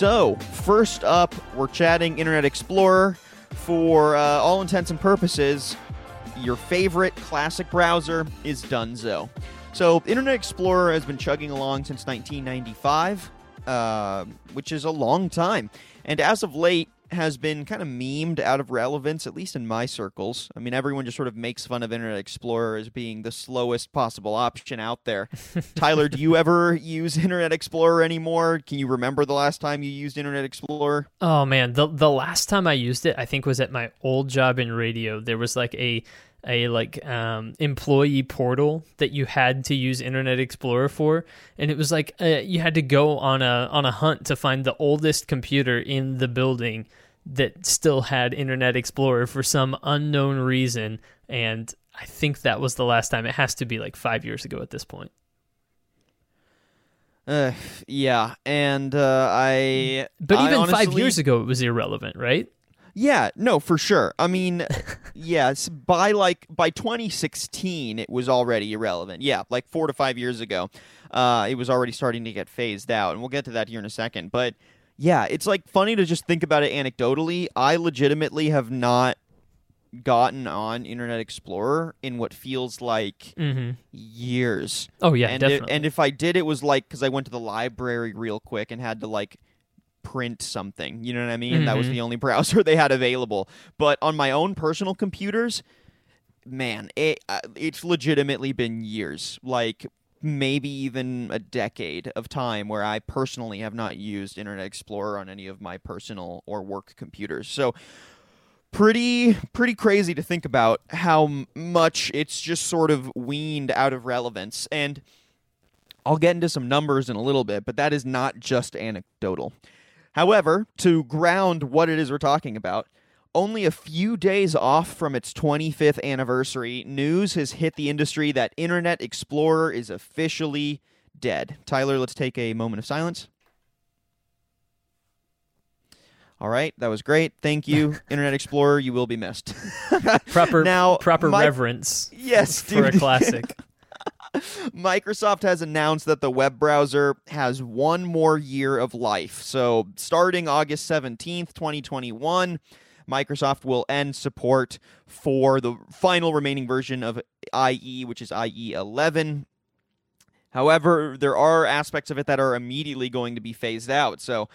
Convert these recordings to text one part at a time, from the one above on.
So, first up, we're chatting Internet Explorer. For uh, all intents and purposes, your favorite classic browser is Dunzo. So, Internet Explorer has been chugging along since 1995, uh, which is a long time. And as of late, has been kind of memed out of relevance, at least in my circles. I mean, everyone just sort of makes fun of Internet Explorer as being the slowest possible option out there. Tyler, do you ever use Internet Explorer anymore? Can you remember the last time you used Internet Explorer? Oh man, the the last time I used it, I think was at my old job in radio. There was like a a like um, employee portal that you had to use Internet Explorer for, and it was like uh, you had to go on a on a hunt to find the oldest computer in the building that still had Internet Explorer for some unknown reason, and I think that was the last time. It has to be like five years ago at this point. Uh, yeah, and uh, I. But I even honestly, five years ago, it was irrelevant, right? Yeah, no, for sure. I mean, yes, by like by 2016, it was already irrelevant. Yeah, like four to five years ago, uh, it was already starting to get phased out, and we'll get to that here in a second. But yeah, it's like funny to just think about it anecdotally. I legitimately have not gotten on Internet Explorer in what feels like Mm-hmm. years. Oh yeah, and definitely. If, and if I did, it was like because I went to the library real quick and had to like print something. You know what I mean? That was Mhm. the only browser they had available. But on my own personal computers, man, it uh, it's legitimately been years, like maybe even a decade of time where I personally have not used Internet Explorer on any of my personal or work computers. So pretty pretty crazy to think about how much it's just sort of weaned out of relevance and I'll get into some numbers in a little bit, but that is not just anecdotal. However, to ground what it is we're talking about, only a few days off from its 25th anniversary, news has hit the industry that Internet Explorer is officially dead. Tyler, let's take a moment of silence. All right, that was great. Thank you, Internet Explorer. You will be missed. proper now, proper my- reverence Yes, for a classic. Microsoft has announced that the web browser has one more year of life. So, starting August 17th, 2021, Microsoft will end support for the final remaining version of IE, which is IE 11. However, there are aspects of it that are immediately going to be phased out. So,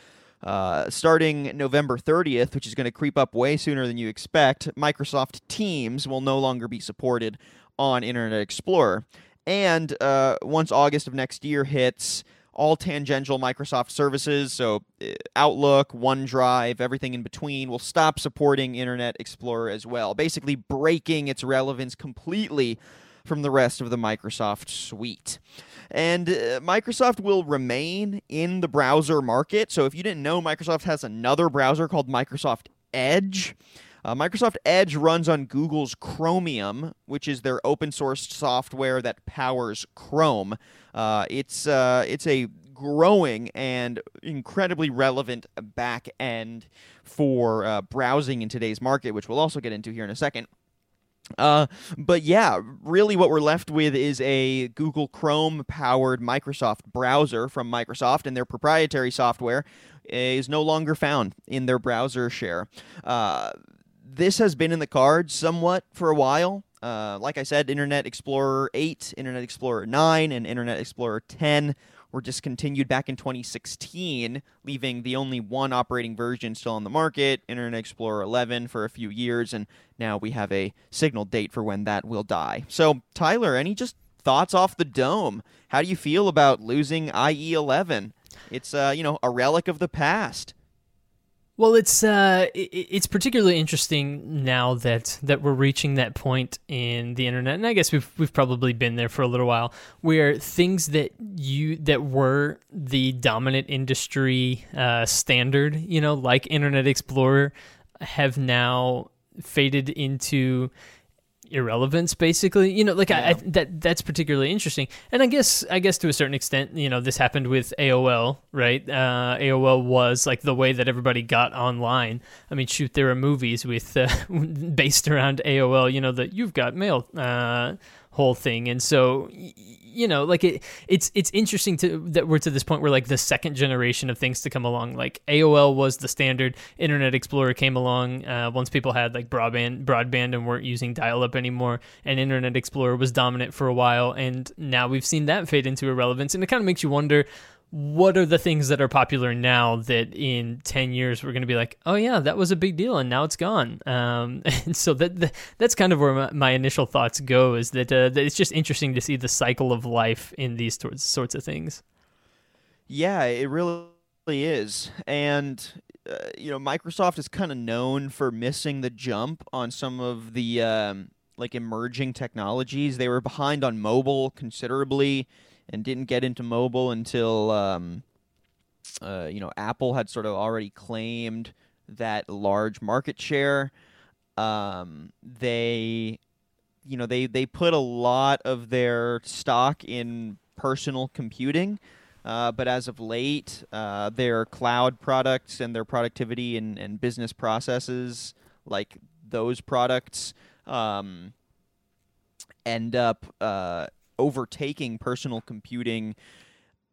uh, starting November 30th, which is going to creep up way sooner than you expect, Microsoft Teams will no longer be supported on Internet Explorer. And uh, once August of next year hits, all tangential Microsoft services, so uh, Outlook, OneDrive, everything in between, will stop supporting Internet Explorer as well, basically breaking its relevance completely from the rest of the Microsoft suite. And uh, Microsoft will remain in the browser market. So if you didn't know, Microsoft has another browser called Microsoft Edge. Uh, Microsoft Edge runs on Google's Chromium, which is their open source software that powers Chrome. Uh, it's uh, it's a growing and incredibly relevant back end for uh, browsing in today's market, which we'll also get into here in a second. Uh, but yeah, really what we're left with is a Google Chrome powered Microsoft browser from Microsoft, and their proprietary software is no longer found in their browser share. Uh, this has been in the cards somewhat for a while. Uh, like I said, Internet Explorer 8, Internet Explorer 9, and Internet Explorer 10 were discontinued back in 2016, leaving the only one operating version still on the market, Internet Explorer 11, for a few years, and now we have a signal date for when that will die. So, Tyler, any just thoughts off the dome? How do you feel about losing IE 11? It's uh, you know, a relic of the past. Well, it's uh, it's particularly interesting now that that we're reaching that point in the internet, and I guess we've we've probably been there for a little while, where things that you that were the dominant industry uh, standard, you know, like Internet Explorer, have now faded into irrelevance basically. You know like I, I that that's particularly interesting. And i guess i guess to a certain extent you know this happened with aol right? Uh aol was like the way that everybody got online. I mean shoot there are movies with uh, based around aol you know that you've got mail uh whole thing. And so, you know, like it, it's it's interesting to that we're to this point where like the second generation of things to come along. Like AOL was the standard. Internet Explorer came along uh, once people had like broadband broadband and weren't using dial up anymore. And Internet Explorer was dominant for a while, and now we've seen that fade into irrelevance. And it kind of makes you wonder what are the things that are popular now that in 10 years we're going to be like oh yeah that was a big deal and now it's gone? Um, and so that, that, that's kind of where my, my initial thoughts go is that, uh, that, it's just interesting to see the cycle of life in these sorts, sorts of things. Yeah it really is. And uh, you know microsoft is kind of known for missing the jump on some of the um, like emerging technologies. They were behind on mobile considerably and didn't get into mobile until um, uh, you know Apple had sort of already claimed that large market share. Um, they you know they they put a lot of their stock in personal computing. Uh, but as of late, uh, their cloud products and their productivity and, and business processes, like those products, um, end up uh, overtaking personal computing.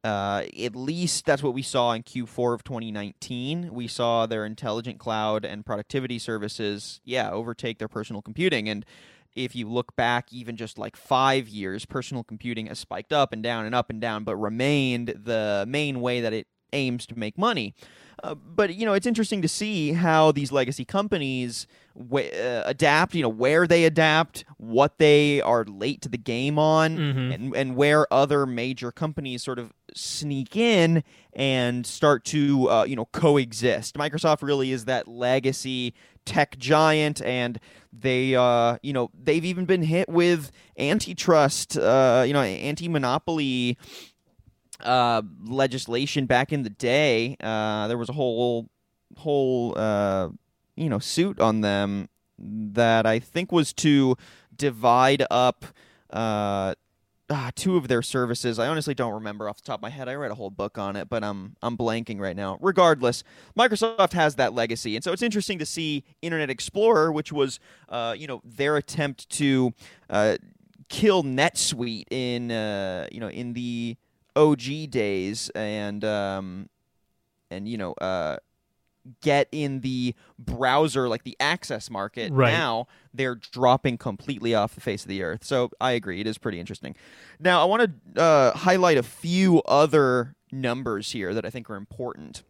Uh, at least that's what we saw in Q4 of 2019. We saw their intelligent cloud and productivity services, yeah, overtake their personal computing. And if you look back even just like five years, personal computing has spiked up and down and up and down, but remained the main way that it aims to make money. Uh, but you know, it's interesting to see how these legacy companies w- uh, adapt. You know, where they adapt, what they are late to the game on, mm-hmm. and and where other major companies sort of sneak in and start to uh, you know coexist. Microsoft really is that legacy tech giant, and they uh, you know they've even been hit with antitrust, uh, you know, anti monopoly uh, legislation back in the day. Uh, there was a whole whole uh, you know suit on them that I think was to divide up uh, ah, two of their services. I honestly don't remember off the top of my head. I read a whole book on it, but I'm I'm blanking right now. Regardless, Microsoft has that legacy, and so it's interesting to see Internet Explorer, which was uh, you know their attempt to uh, kill Netscape in uh, you know in the OG days and um, and you know uh, get in the browser like the access market right. now they're dropping completely off the face of the earth. So i agree. It is pretty interesting. Now i want to uh, highlight a few other numbers here that i think are important.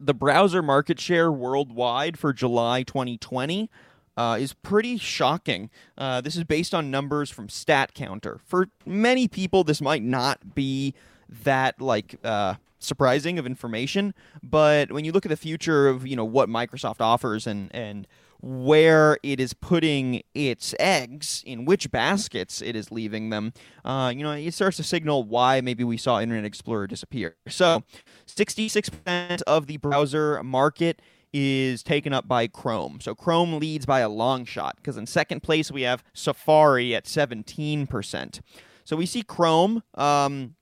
The browser market share worldwide for july 2020 uh, is pretty shocking. Uh, this is based on numbers from StatCounter. For many people, this might not be that like uh, surprising of information, but when you look at the future of you know what Microsoft offers and and where it is putting its eggs, in which baskets it is leaving them, uh, you know, it starts to signal why maybe we saw Internet Explorer disappear. So, 66% of the browser market is taken up by Chrome. So Chrome leads by a long shot because in second place we have Safari at 17%. So we see Chrome um,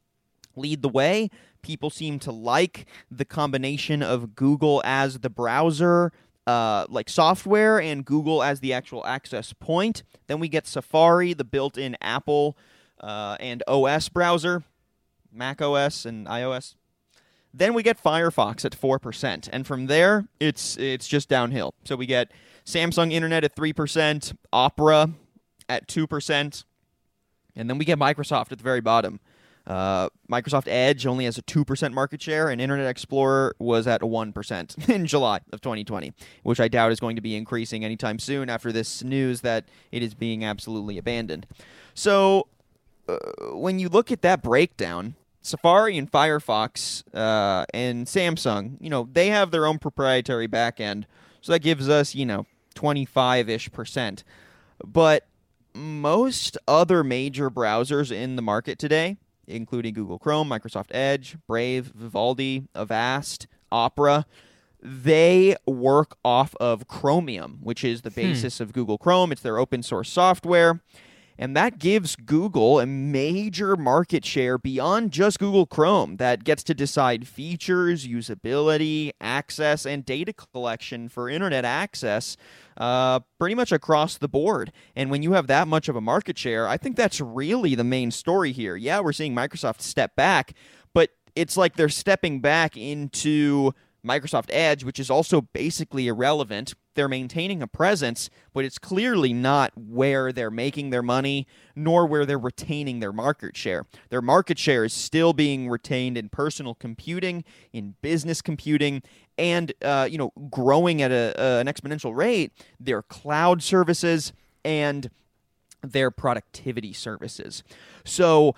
lead the way. People seem to like the combination of Google as the browser, uh, like software, and Google as the actual access point. Then we get Safari, the built in Apple uh, and OS browser, Mac OS and iOS then we get Firefox at 4%, and from there it's it's just downhill. So we get Samsung Internet at 3%, Opera at 2%, and then we get Microsoft at the very bottom. Uh, Microsoft Edge only has a 2% market share, and Internet Explorer was at 1% in July of 2020, which I doubt is going to be increasing anytime soon after this news that it is being absolutely abandoned. So, uh, when you look at that breakdown, Safari and Firefox uh, and Samsung, you know, they have their own proprietary backend, so that gives us, you know, 25 ish percent. But most other major browsers in the market today, including Google Chrome, Microsoft Edge, Brave, Vivaldi, Avast, Opera, they work off of Chromium, which is the hmm. basis hmm. of Google Chrome. It's their open source software. And that gives Google a major market share beyond just Google Chrome that gets to decide features, usability, access, and data collection for internet access uh, pretty much across the board. And when you have that much of a market share, I think that's really the main story here. Yeah, we're seeing Microsoft step back, but it's like they're stepping back into Microsoft Edge, which is also basically irrelevant. They're maintaining a presence, but it's clearly not where they're making their money, nor where they're retaining their market share. Their market share is still being retained in personal computing, in business computing, and uh, you know, growing at a, uh, an exponential rate. Their cloud services and their productivity services. So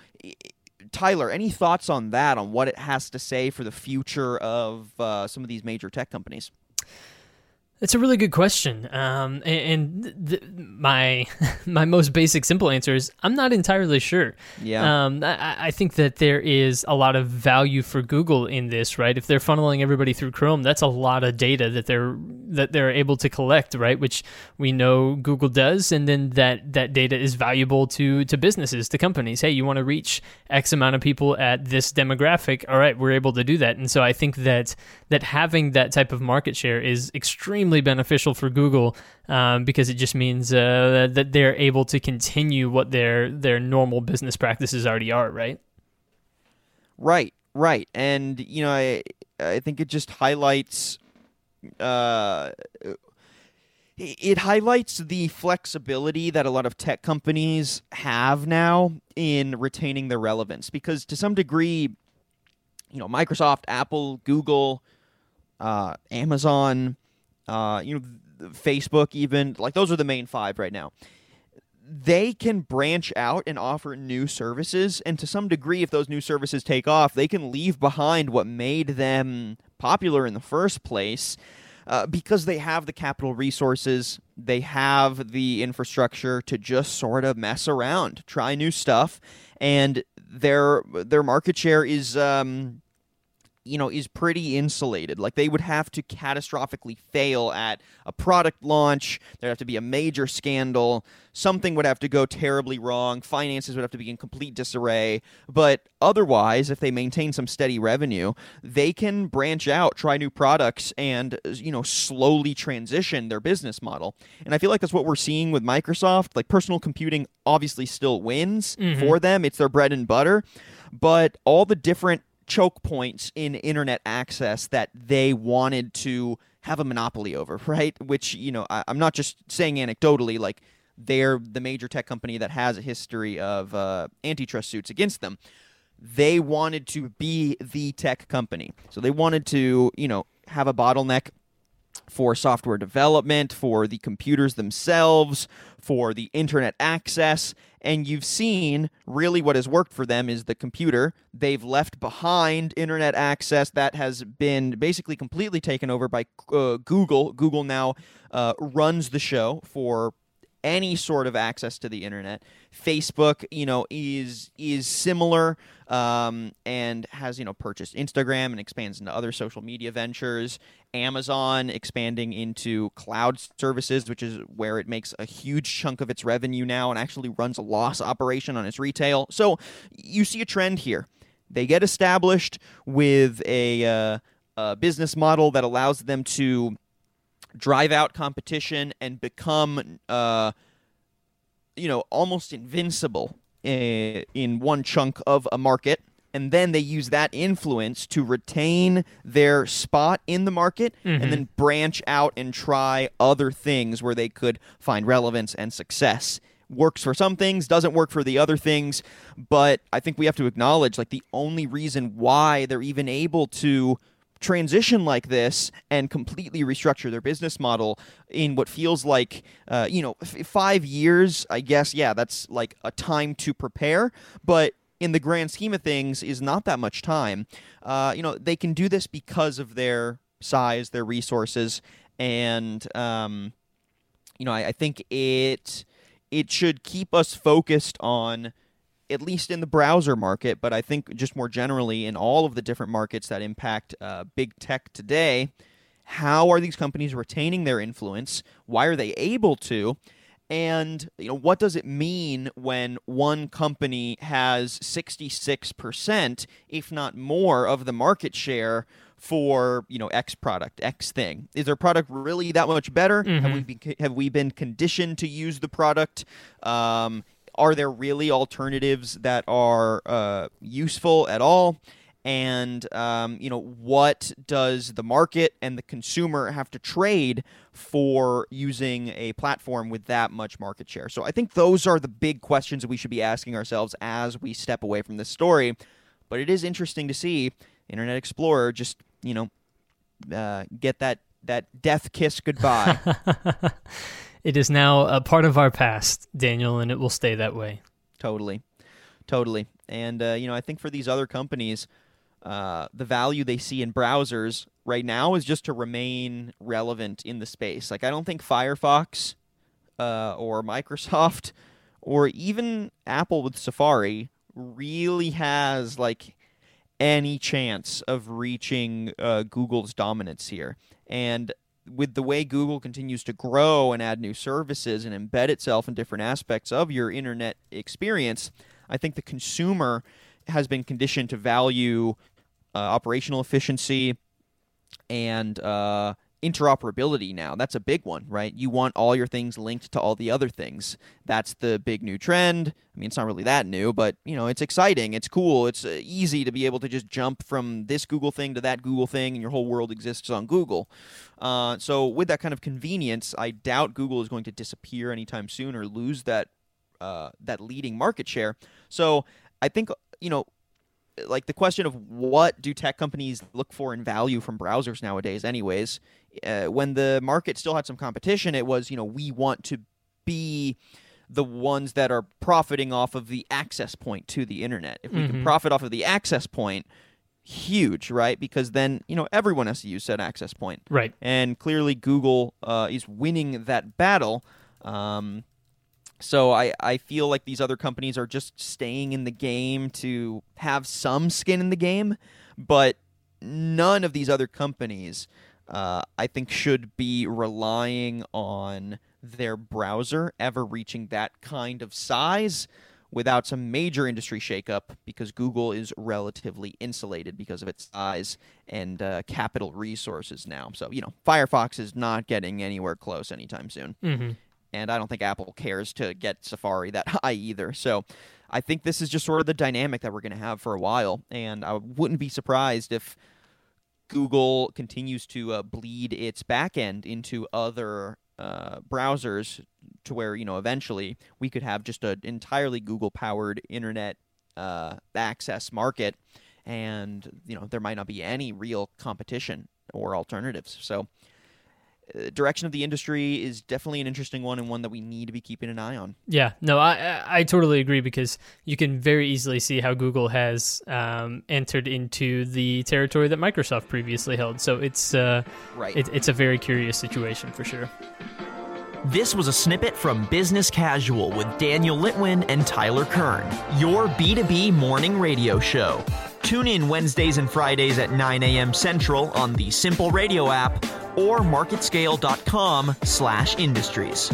Tyler, any thoughts on that, on what it has to say for the future of uh, some of these major tech companies? It's a really good question, um, and, and th- my my most basic, simple answer is I'm not entirely sure. Yeah, um, I, I, think that there is a lot of value for Google in this, right? If they're funneling everybody through Chrome, that's a lot of data that they're that they're able to collect, right? Which we know Google does, and then that that data is valuable to to businesses, to companies. Hey, you want to reach X amount of people at this demographic? All right, we're able to do that, and so I think that that having that type of market share is extremely extremely beneficial for Google um, because it just means uh, that they're able to continue what their their normal business practices already are, right? Right, right, and you know, I I think it just highlights. Uh, it highlights the flexibility that a lot of tech companies have now in retaining their relevance because to some degree you know microsoft apple google uh, amazon uh, you know, Facebook, even like those are the main five right now. They can branch out and offer new services, and to some degree, if those new services take off, they can leave behind what made them popular in the first place. Uh, because they have the capital resources, they have the infrastructure to just sort of mess around, try new stuff, and their their market share is um, you know, is pretty insulated. Like they would have to catastrophically fail at a product launch. There'd have to be a major scandal. Something would have to go terribly wrong. Finances would have to be in complete disarray. But otherwise, if they maintain some steady revenue, they can branch out, try new products, and, you know, slowly transition their business model. And I feel like that's what we're seeing with Microsoft. Like personal computing obviously still wins mm-hmm. for them, it's their bread and butter. But all the different choke points in internet access that they wanted to have a monopoly over, right? Which, you know, I, am not just saying anecdotally, like they're the major tech company that has a history of uh, antitrust suits against them. They wanted to be the tech company. So they wanted to, you know, have a bottleneck for software development, for the computers themselves, for the internet access. And you've seen really what has worked for them is the computer. They've left behind internet access that has been basically completely taken over by uh, Google. Google now uh, runs the show for any sort of access to the internet. Facebook, you know, is is similar um, and has you know purchased Instagram and expands into other social media ventures. Amazon expanding into cloud services, which is where it makes a huge chunk of its revenue now and actually runs a loss operation on its retail. So you see a trend here. They get established with a, uh, a business model that allows them to drive out competition and become, uh, you know, almost invincible in, in one chunk of a market. And then they use that influence to retain their spot in the market mm-hmm. and then branch out and try other things where they could find relevance and success works for some things, doesn't work for the other things. But I think we have to acknowledge like the only reason why they're even able to transition like this and completely restructure their business model in what feels like uh, you know f- five years i guess yeah that's like a time to prepare. But in the grand scheme of things is not that much time. Uh, you know they can do this because of their size their resources and um, you know I, I think it it should keep us focused on at least in the browser market, but I think just more generally in all of the different markets that impact uh, big tech today, how are these companies retaining their influence? Why are they able to? And you know what does it mean when one company has 66%, if not more, of the market share for you know X product, X thing? Is their product really that much better? Mm-hmm. Have we been, have we been conditioned to use the product? Um, are there really alternatives that are uh, useful at all? and um, you know what does the market and the consumer have to trade for using a platform with that much market share? So i think those are the big questions that we should be asking ourselves as we step away from this story. But it is interesting to see internet explorer just you know uh, get that that death kiss goodbye it is now a part of our past daniel and it will stay that way totally totally and uh, you know i think for these other companies uh, the value they see in browsers right now is just to remain relevant in the space. Like I don't think Firefox uh, or Microsoft or even Apple with Safari really has like any chance of reaching uh, Google's dominance here. And with the way Google continues to grow and add new services and embed itself in different aspects of your internet experience, I think the consumer has been conditioned to value uh, operational efficiency and uh, interoperability now. That's a big one, right? You want all your things linked to all the other things. That's the big new trend. I mean, it's not really that new, but you know, it's exciting. It's cool. It's uh, easy to be able to just jump from this Google thing to that Google thing, and your whole world exists on Google. Uh, so, with that kind of convenience, I doubt Google is going to disappear anytime soon or lose that uh, that leading market share. So, I think you know like the question of what do tech companies look for in value from browsers nowadays anyways uh, when the market still had some competition it was you know we want to be the ones that are profiting off of the access point to the internet if we Mhm. can profit off of the access point huge right because then you know everyone has to use said access point right and clearly Google uh, is winning that battle. Um, so I, I feel like these other companies are just staying in the game to have some skin in the game, but none of these other companies, uh, I think, should be relying on their browser ever reaching that kind of size without some major industry shakeup because Google is relatively insulated because of its size and uh, capital resources now. So, you know, Firefox is not getting anywhere close anytime soon. hmm And I don't think Apple cares to get Safari that high either. So I think this is just sort of the dynamic that we're going to have for a while. And I wouldn't be surprised if Google continues to uh, bleed its backend into other uh, browsers to where, you know, eventually we could have just an entirely Google powered internet uh, access market. And, you know, there might not be any real competition or alternatives. So, direction of the industry is definitely an interesting one and one that we need to be keeping an eye on. Yeah, no, I I I totally agree because you can very easily see how Google has um, entered into the territory that Microsoft previously held. So it's uh, Right. it, it's a very curious situation for sure. This was a snippet from Business Casual with Daniel Litwin and Tyler Kern, your B2B morning radio show. Tune in Wednesdays and Fridays at 9 a.m. Central on the Simple Radio app or marketscale.com slash industries.